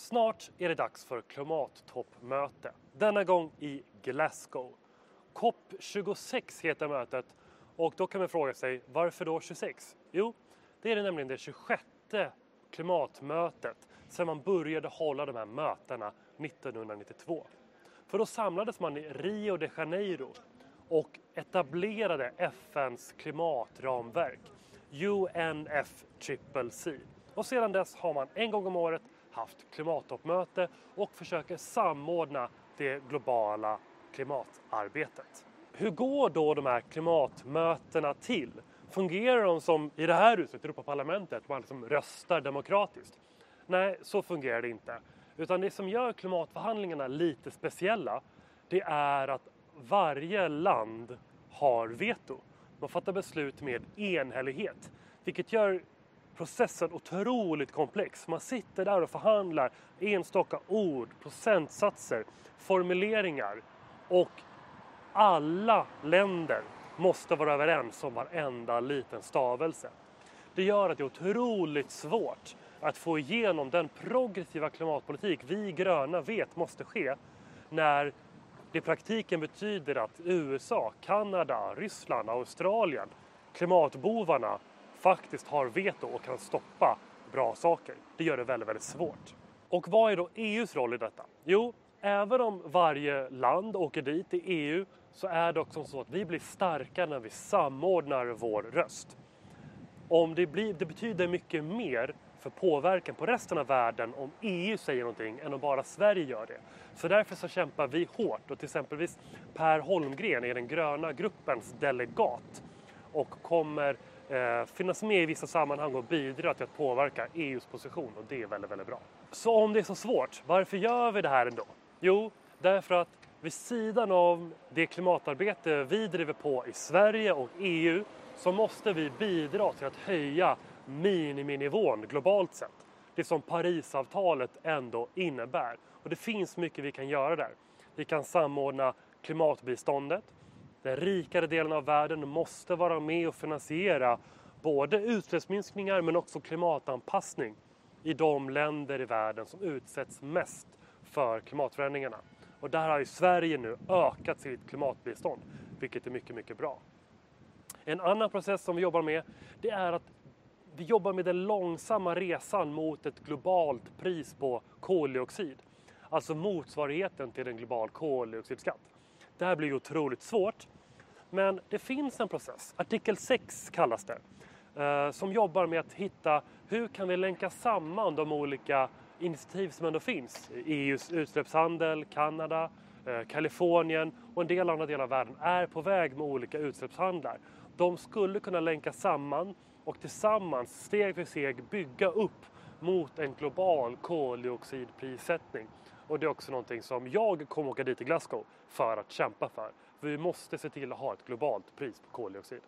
Snart är det dags för klimattoppmöte. Denna gång i Glasgow. COP26 heter mötet och då kan man fråga sig varför då 26? Jo, det är det nämligen det 26 klimatmötet sedan man började hålla de här mötena 1992. För då samlades man i Rio de Janeiro och etablerade FNs klimatramverk, UNFCCC. Och sedan dess har man en gång om året haft klimattoppmöte och försöker samordna det globala klimatarbetet. Hur går då de här klimatmötena till? Fungerar de som i det här huset, Europaparlamentet, man liksom röstar demokratiskt? Nej, så fungerar det inte. Utan det som gör klimatförhandlingarna lite speciella, det är att varje land har veto. Man fattar beslut med enhällighet, vilket gör processen otroligt komplex. Man sitter där och förhandlar enstaka ord, procentsatser, formuleringar och alla länder måste vara överens om varenda liten stavelse. Det gör att det är otroligt svårt att få igenom den progressiva klimatpolitik vi gröna vet måste ske när det i praktiken betyder att USA, Kanada, Ryssland, Australien, klimatbovarna faktiskt har veto och kan stoppa bra saker. Det gör det väldigt, väldigt svårt. Och vad är då EUs roll i detta? Jo, även om varje land åker dit i EU så är det också så att vi blir starka när vi samordnar vår röst. Om det, blir, det betyder mycket mer för påverkan på resten av världen om EU säger någonting än om bara Sverige gör det. Så därför så kämpar vi hårt och till exempelvis Per Holmgren är den gröna gruppens delegat och kommer eh, finnas med i vissa sammanhang och bidra till att påverka EUs position och det är väldigt, väldigt bra. Så om det är så svårt, varför gör vi det här ändå? Jo, därför att vid sidan av det klimatarbete vi driver på i Sverige och EU så måste vi bidra till att höja miniminivån globalt sett. Det som Parisavtalet ändå innebär. Och det finns mycket vi kan göra där. Vi kan samordna klimatbiståndet. Den rikare delen av världen måste vara med och finansiera både utsläppsminskningar men också klimatanpassning i de länder i världen som utsätts mest för klimatförändringarna. Och där har ju Sverige nu ökat sitt klimatbistånd, vilket är mycket, mycket bra. En annan process som vi jobbar med, det är att vi jobbar med den långsamma resan mot ett globalt pris på koldioxid. Alltså motsvarigheten till en global koldioxidskatt. Det här blir otroligt svårt. Men det finns en process, artikel 6 kallas det, eh, som jobbar med att hitta hur kan vi länka samman de olika initiativ som ändå finns. EUs utsläppshandel, Kanada, eh, Kalifornien och en del andra delar av världen är på väg med olika utsläppshandlar. De skulle kunna länka samman och tillsammans steg för steg bygga upp mot en global koldioxidprissättning. Och det är också någonting som jag kommer åka dit till Glasgow för att kämpa för. För vi måste se till att ha ett globalt pris på koldioxid.